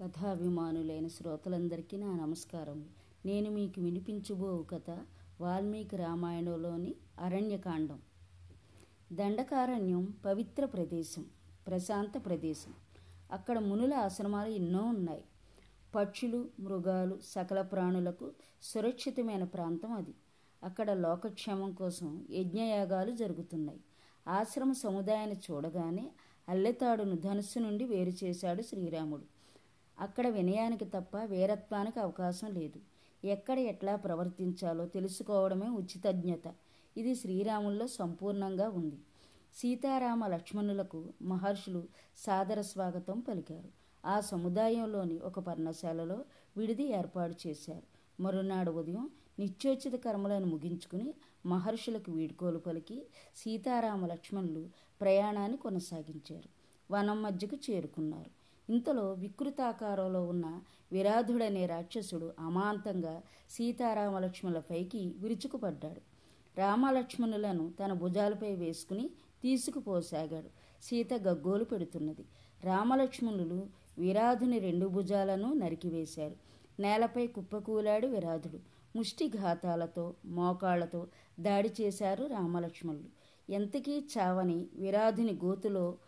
కథాభిమానులైన శ్రోతలందరికీ నా నమస్కారం. నేను మీకు వినిపించబో కథ వాల్మీకి రామాయణంలోని అరణ్యకాండం. దండకారణ్యం పవిత్ర ప్రదేశం ప్రశాంత ప్రదేశం. అక్కడ మునుల ఆశ్రమాలు ఎన్నో ఉన్నాయి. పక్షులు మృగాలు సకల ప్రాణులకు సురక్షితమైన ప్రాంతం అది. అక్కడ లోకక్షేమం కోసం యజ్ఞయాగాలు జరుగుతున్నాయి. ఆశ్రమ సముదాయాన్ని చూడగానే అల్లెతాడును ధనుస్సు నుండి వేరు చేశాడు శ్రీరాముడు. అక్కడ వినయానికి తప్ప వీరత్వానికి అవకాశం లేదు. ఎక్కడ ఎట్లా ప్రవర్తించాలో తెలుసుకోవడమే ఉచితజ్ఞత. ఇది శ్రీరాముల్లో సంపూర్ణంగా ఉంది. సీతారామ లక్ష్మణులకు మహర్షులు సాదర స్వాగతం పలికారు. ఆ సముదాయంలోని ఒక పర్ణశాలలో విడిది ఏర్పాటు చేశారు. మరునాడు ఉదయం నిత్యోచిత కర్మలను ముగించుకుని మహర్షులకు వీడ్కోలు పలికి సీతారామ లక్ష్మణులు ప్రయాణాన్ని కొనసాగించారు. వనం మధ్యకు చేరుకున్నారు. ఇంతలో వికృతాకారంలో ఉన్న విరాధుడనే రాక్షసుడు అమాంతంగా సీతారామలక్ష్మణుల పైకి విరుచుకుపడ్డాడు. రామలక్ష్మణులను తన భుజాలపై వేసుకుని తీసుకుపోసాగాడు. సీత గగ్గోలు పెడుతున్నది. రామలక్ష్మణులు విరాధుని రెండు భుజాలను నరికివేశారు. నేలపై కుప్పకూలాడు విరాధుడు. ముష్టిఘాతాలతో మోకాళ్ళతో దాడి చేశారు రామలక్ష్మణులు. ఎంతకీ చావని విరాధుని గోతులో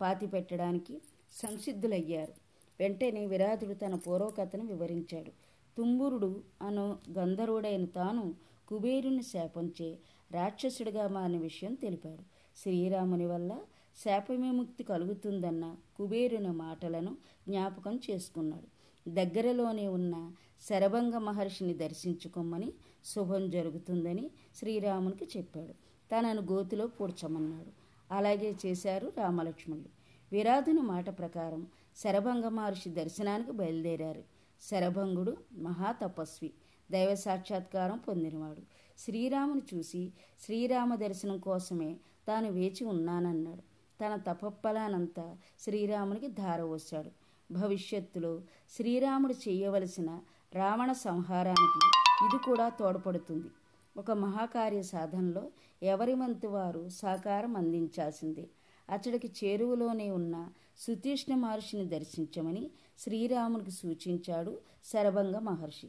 పాతిపెట్టడానికి సంసిద్ధులయ్యారు. వెంటనే విరాధుడు తన పూర్వకథను వివరించాడు. తుంబురుడు అను గంధర్వుడైన తాను కుబేరుని శాపంచే రాక్షసుడిగా మారిన విషయం తెలిపాడు. శ్రీరాముని వల్ల శాపవిముక్తి కలుగుతుందన్న కుబేరుని మాటలను జ్ఞాపకం చేసుకున్నాడు. దగ్గరలోనే ఉన్న శరభంగ మహర్షిని దర్శించుకోమని శుభం జరుగుతుందని శ్రీరామునికి చెప్పాడు. తనను గోతిలో పూడ్చమన్నాడు. అలాగే చేశారు రామలక్ష్మణులు. విరాధుని మాట ప్రకారం శరభంగ మహర్షి దర్శనానికి బయలుదేరారు. శరభంగుడు మహాతపస్వి దైవ సాక్షాత్కారం పొందినవాడు. శ్రీరాముని చూసి శ్రీరామ దర్శనం కోసమే తాను వేచి ఉన్నానన్నాడు. తన తపప్పలానంతా శ్రీరామునికి ధార వచ్చాడు భవిష్యత్తులో శ్రీరాముడు చేయవలసిన రావణ సంహారానికి ఇది కూడా తోడ్పడుతుంది. ఒక మహాకార్య సాధనలో ఎవరి వంతు వారు సహకారం అందించాల్సిందే. అతడికి చేరువలోనే ఉన్న సుతీష్ణ మహర్షిని దర్శించమని శ్రీరామునికి సూచించాడు శరభంగ మహర్షి.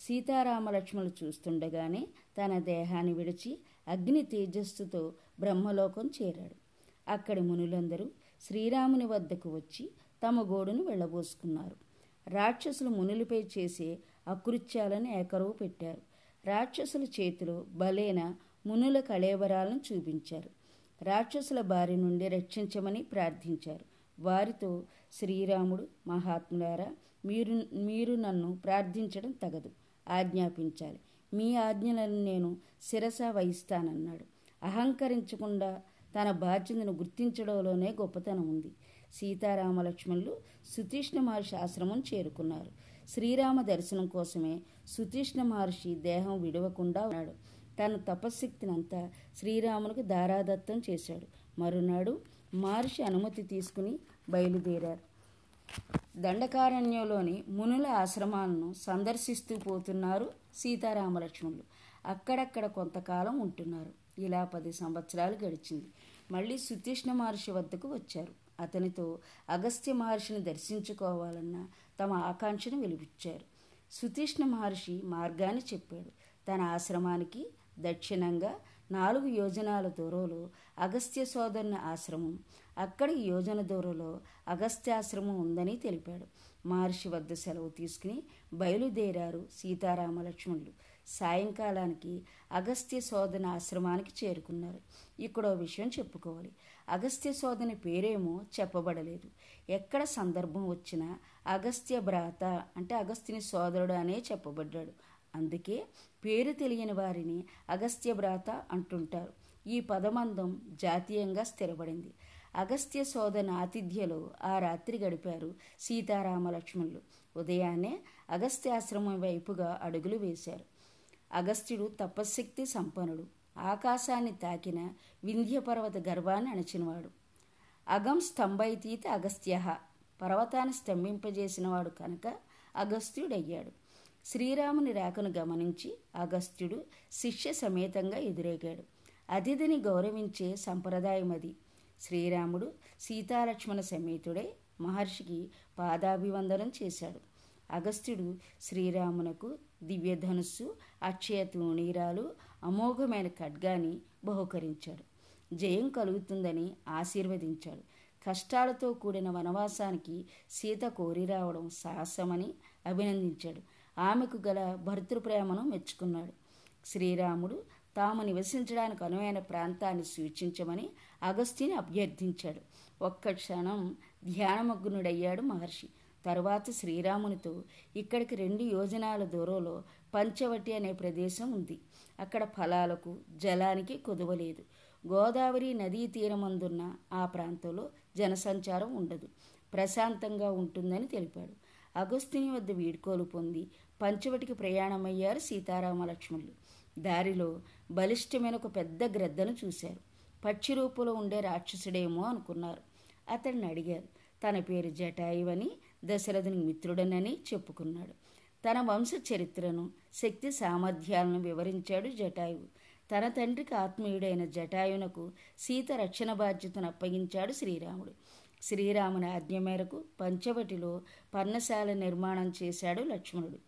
సీతారామలక్ష్మణులు చూస్తుండగానే తన దేహాన్ని విడిచి అగ్ని తేజస్సుతో బ్రహ్మలోకం చేరాడు. అక్కడి మునులందరూ శ్రీరాముని వద్దకు వచ్చి తమ గోడును వెళ్ళబోసుకున్నారు. రాక్షసులు మునులపై చేసే అకృత్యాలను ఏకరువు పెట్టారు. రాక్షసుల చేతిలో బలేన మునుల కళేబరాలను చూపించారు. రాక్షసుల బారి నుండి రక్షించమని ప్రార్థించారు. వారితో శ్రీరాముడు మహాత్ములారా మీరు మీరు నన్ను ప్రార్థించడం తగదు. ఆజ్ఞాపించాలి. మీ ఆజ్ఞలను నేను శిరస వహిస్తానన్నాడు. అహంకరించకుండా తన బాధ్యతను గుర్తించడంలోనే గొప్పతనం ఉంది. సీతారామ లక్ష్మణులు సుతీష్ణ మహర్షి ఆశ్రమం చేరుకున్నారు. శ్రీరామ దర్శనం కోసమే సుతీష్ణ మహర్షి దేహం విడవకుండా ఉన్నాడు. తన తపశ్శక్తినంతా శ్రీరామునికి దారాదత్తం చేశాడు. మరునాడు మహర్షి అనుమతి తీసుకుని బయలుదేరారు. దండకారణ్యంలోని మునుల ఆశ్రమాలను సందర్శిస్తూ పోతున్నారు సీతారామలక్ష్మణులు. అక్కడక్కడ కొంతకాలం ఉంటున్నారు. ఇలా పది సంవత్సరాలు గడిచింది. మళ్ళీ సుతీష్ణ మహర్షి వద్దకు వచ్చారు. అతనితో అగస్త్య మహర్షిని దర్శించుకోవాలన్న తమ ఆకాంక్షను వెలిపించారు సుతీష్ణ మహర్షి మార్గాన్ని చెప్పాడు. తన ఆశ్రమానికి దక్షిణంగా నాలుగు యోజనాల దూరంలో అగస్త్య సోదరుని ఆశ్రమం. అక్కడి యోజన దూరంలో అగస్త్యాశ్రమం ఉందని తెలిపాడు. మహర్షి వద్ద సెలవు తీసుకుని బయలుదేరారు సీతారామ లక్ష్మణులు సాయంకాలానికి అగస్త్య శోధన ఆశ్రమానికి చేరుకున్నారు. ఇక్కడ విషయం చెప్పుకోవాలి. అగస్త్య శోధన పేరేమో చెప్పబడలేదు. ఎక్కడ సందర్భం వచ్చినా అగస్త్య భ్రాత అంటే అగస్త్యుని సోదరుడు అనే చెప్పబడ్డాడు. అందుకే పేరు తెలియని వారిని అగస్త్య భ్రాత అంటుంటారు. ఈ పదమందం జాతీయంగా స్థిరపడింది. అగస్త్య శోధన ఆతిథ్యలో ఆ రాత్రి గడిపారు సీతారామ లక్ష్మణులు ఉదయాన్నే అగస్త్యాశ్రమం వైపుగా అడుగులు వేశారు. అగస్త్యుడు తపశ్శక్తి సంపన్నుడు. ఆకాశాన్ని తాకిన వింధ్యపర్వత గర్వాన్ని అణచినవాడు. అగం స్తంభైతీత అగస్త్య. పర్వతాన్ని స్తంభింపజేసినవాడు కనుక అగస్త్యుడయ్యాడు. శ్రీరాముని రాకను గమనించి అగస్త్యుడు శిష్య సమేతంగా ఎదురేగాడు అతిథిని గౌరవించే సంప్రదాయం అది. శ్రీరాముడు సీతాలక్ష్మణ సమేతుడై మహర్షికి పాదాభివందనం చేశాడు. అగస్త్యుడు శ్రీరామునకు దివ్యధనుస్సు అక్షయ తూణీరాలు అమోఘమైన ఖడ్గాని బహుకరించాడు. జయం కలుగుతుందని ఆశీర్వదించాడు. కష్టాలతో కూడిన వనవాసానికి సీత కోరి రావడం సాహసమని అభినందించాడు. ఆమెకు గల భర్తృప్రేమను మెచ్చుకున్నాడు. శ్రీరాముడు తాము నివసించడానికి అనువైన ప్రాంతాన్ని సూచించమని అగస్త్యని అభ్యర్థించాడు. ఒక్క క్షణం ధ్యానమగ్నుడయ్యాడు మహర్షి. తరువాత శ్రీరామునితో ఇక్కడికి రెండు యోజనాల దూరంలో పంచవటి అనే ప్రదేశం ఉంది. అక్కడ ఫలాలకు జలానికి కొదవలేదు. గోదావరి నదీ తీరమందున్న ఆ ప్రాంతంలో జనసంచారం ఉండదు. ప్రశాంతంగా ఉంటుందని తెలిపాడు. అగస్తిని వద్ద వీడ్కోలు పొంది పంచవటికి ప్రయాణమయ్యారు సీతారామ లక్ష్మణులు దారిలో బలిష్టమైన ఒక పెద్ద గ్రద్దను చూశారు. పక్షి రూపంలో ఉండే రాక్షసుడేమో అనుకున్నారు. అతడిని అడిగారు తన పేరు జటాయువని దశరథుని మిత్రుడనని చెప్పుకున్నాడు. తన వంశ చరిత్రను శక్తి సామర్థ్యాలను వివరించాడు జటాయువు. తన తండ్రికి ఆత్మీయుడైన జటాయునకు సీత రక్షణ బాధ్యతను అప్పగించాడు శ్రీరాముడు. శ్రీరాముని ఆజ్ఞ మేరకు పంచవటిలో పర్ణశాల నిర్మాణం చేశాడు లక్ష్మణుడు.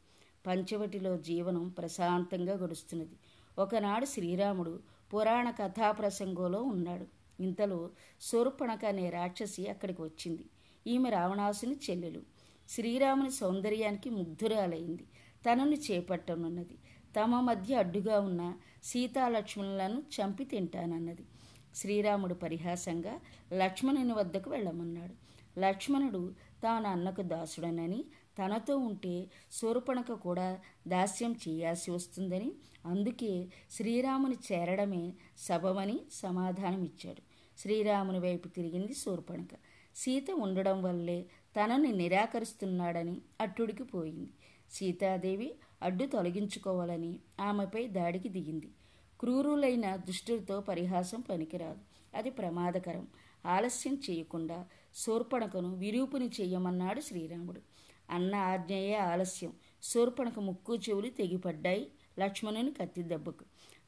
పంచవటిలో జీవనం ప్రశాంతంగా గడుస్తున్నది. ఒకనాడు శ్రీరాముడు పురాణ కథా ప్రసంగంలో ఉన్నాడు. ఇంతలో శూర్పణక అనే రాక్షసి అక్కడికి వచ్చింది. ఈమె రావణాసుని చెల్లెలు. శ్రీరాముని సౌందర్యానికి ముగ్ధురాలైంది. తనను చేపట్టనున్నది. తమ మధ్య అడ్డుగా ఉన్న సీతాలక్ష్మణులను చంపి తింటానన్నది. శ్రీరాముడు పరిహాసంగా లక్ష్మణుని వద్దకు వెళ్ళమన్నాడు. లక్ష్మణుడు తాను అన్నకు దాసుడనని తనతో ఉంటే శూర్పణక కూడా దాస్యం చేయాల్సి వస్తుందని అందుకే శ్రీరాముని చేరడమే సబమని సమాధానమిచ్చాడు. శ్రీరాముని వైపు తిరిగింది శూర్పణక సీత ఉండడం వల్లే తనని నిరాకరిస్తున్నాడని అట్టుడికి పోయింది. సీతాదేవి అడ్డు తొలగించుకోవాలని ఆమెపై దాడికి దిగింది. క్రూరులైన దుష్టులతో పరిహాసం పనికిరాదు. అది ప్రమాదకరం. ఆలస్యం చేయకుండా శూర్పణకను విరూపుని చేయమన్నాడు శ్రీరాముడు. అన్న ఆజ్ఞయే ఆలస్యం. శూర్పణక ముక్కు చెవులు తెగిపడ్డాయి. లక్ష్మణుని కత్తి దెబ్బకు.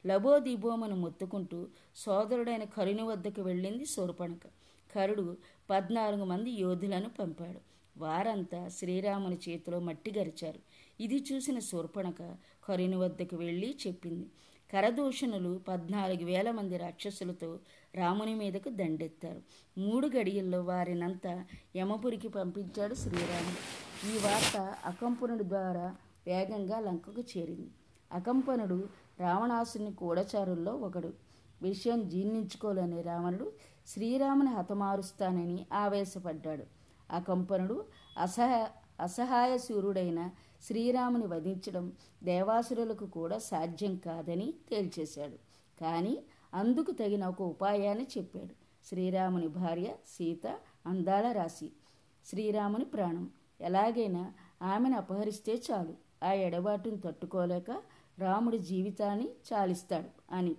లబోదిబోమను మొత్తుకుంటూ సోదరుడైన కరుని వద్దకు వెళ్ళింది శూర్పణక. కరుడు పద్నాలుగు మంది యోధులను పంపాడు. వారంతా శ్రీరాముని చేతిలో మట్టి గరిచారు. ఇది చూసిన శూర్పణక కరుని వద్దకు వెళ్ళి చెప్పింది. కరదూషణులు పద్నాలుగు వేల మంది రాక్షసులతో రాముని మీదకు దండెత్తారు. మూడు గడియల్లో వారినంతా యమపురికి పంపించాడు శ్రీరాముడు. ఈ వార్త అకంపనుడి ద్వారా వేగంగా లంకకు చేరింది. అకంపనుడు రావణాసుని కూడచారుల్లో ఒకడు. విషయం జీర్ణించుకోలేని రావణుడు శ్రీరాముని హతమారుస్తానని ఆవేశపడ్డాడు. అకంపనుడు అసహ అసహాయ సూర్యుడైన శ్రీరాముని వధించడం దేవాసురులకు కూడా సాధ్యం కాదని తేల్చేశాడు. కానీ అందుకు తగిన ఒక ఉపాయాన్ని చెప్పాడు. శ్రీరాముని భార్య సీత అందాల రాశి. శ్రీరాముని ప్రాణం. ఎలాగైనా ఆమెను అపహరిస్తే చాలు. ఆ ఎడబాటును తట్టుకోలేక రాముడి జీవితాన్ని చాలిస్తాడు అని.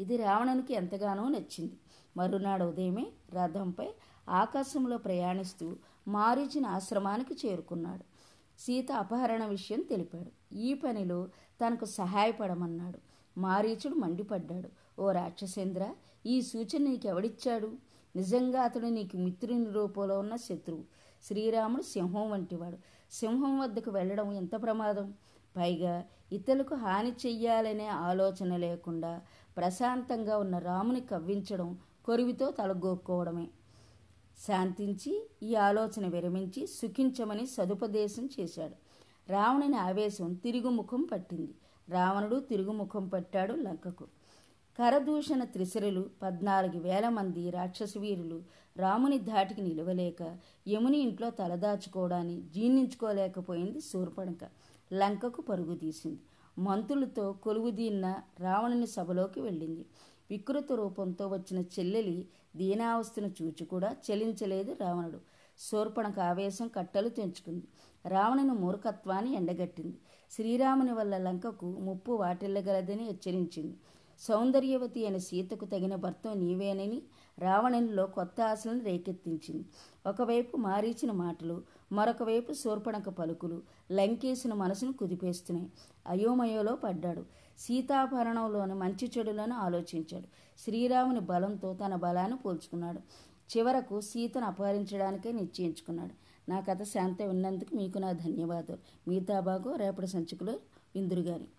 ఇది రావణునికి ఎంతగానో నచ్చింది. మరునాడు ఉదయమే రథంపై ఆకాశంలో ప్రయాణిస్తూ మారీచిన ఆశ్రమానికి చేరుకున్నాడు. సీత అపహరణ విషయం తెలిపాడు. ఈ పనిలో తనకు సహాయపడమన్నాడు. మారీచుడు మండిపడ్డాడు. ఓ రాక్షసేంద్ర ఈ సూచన నీకెవడిచ్చాడు? నిజంగా అతడు నీకు మిత్రుని రూపంలో ఉన్న శత్రువు. శ్రీరాముడు సింహం వంటివాడు. సింహం వద్దకు వెళ్ళడం ఎంత ప్రమాదం? పైగా ఇతరులకు హాని చెయ్యాలనే ఆలోచన లేకుండా ప్రశాంతంగా ఉన్న రాముని కవ్వించడం కొరివితో తలగోక్కోవడమే శాంతించి ఈ ఆలోచన విరమించి సుఖించమని సదుపదేశం చేశాడు. రావణుని ఆవేశం తిరుగుముఖం పట్టింది. రావణుడు తిరుగుముఖం పట్టాడు లంకకు. కరదూషణ త్రిశరులు పద్నాలుగు వేల మంది రాక్షస వీరులు రాముని ధాటికి నిలవలేక యముని ఇంట్లో తలదాచుకోవడాన్ని జీర్ణించుకోలేకపోయింది శూర్పణక. లంకకు పరుగు తీసింది. మంత్రులతో కొలువుదీన్న రావణుని సభలోకి వెళ్ళింది. వికృత రూపంతో వచ్చిన చెల్లెలి దీనావస్థను చూచి కూడా చెలించలేదు రావణుడు. శూర్పణకు ఆవేశం కట్టలు తెంచుకుంది. రావణుని మూర్ఖత్వాన్ని ఎండగట్టింది. శ్రీరాముని వల్ల లంకకు ముప్పు వాటిల్లగలదని హెచ్చరించింది. సౌందర్యవతి అయిన సీతకు తగిన భర్త నీవేనని రావణునిలో కొత్త ఆశలను రేకెత్తించింది. ఒకవైపు మారీచిన మాటలు మరొకవైపు శూర్పణక పలుకులు లంకేసిన మనసును కుదిపేస్తున్నాయి. అయోమయోలో పడ్డాడు. సీతాభరణంలోని మంచి చెడులను ఆలోచించాడు. శ్రీరాముని బలంతో తన బలాన్ని పోల్చుకున్నాడు. చివరకు సీతను అపహరించడానికే నిశ్చయించుకున్నాడు. నా కథ శాంత విన్నందుకు మీకు నా ధన్యవాదాలు. మిగతా భాగం రేపటి సంచికలో విందురుగారి